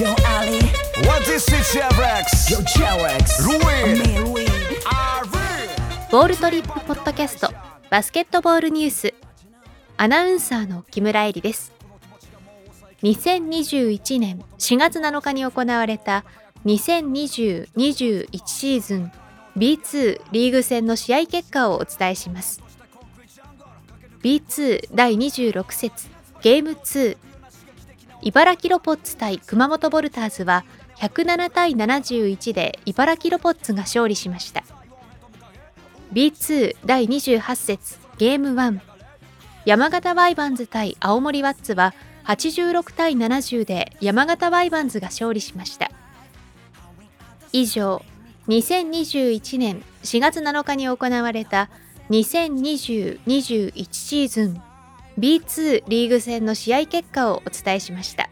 Yo Ali. What is it, Chevrex? Yo Cherex Ruin. Me Louis ボールトリップポッドキャストバスケットボールニュース。アナウンサーの木村恵里です。2021年4月7日に行われた2020-21シーズン B2 リーグ戦の試合結果をお伝えします。B2 第26節ゲーム2茨城ロポッツ対熊本ボルターズは107対71で茨城ロポッツが勝利しました。B2 第28節ゲーム1山形ワイバンズ対青森ワッツは86対70で山形ワイバンズが勝利しました。以上2021年4月7日に行われた2020-21シーズン。B2 リーグ戦の試合結果をお伝えしました。